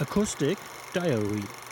Acoustic Diary.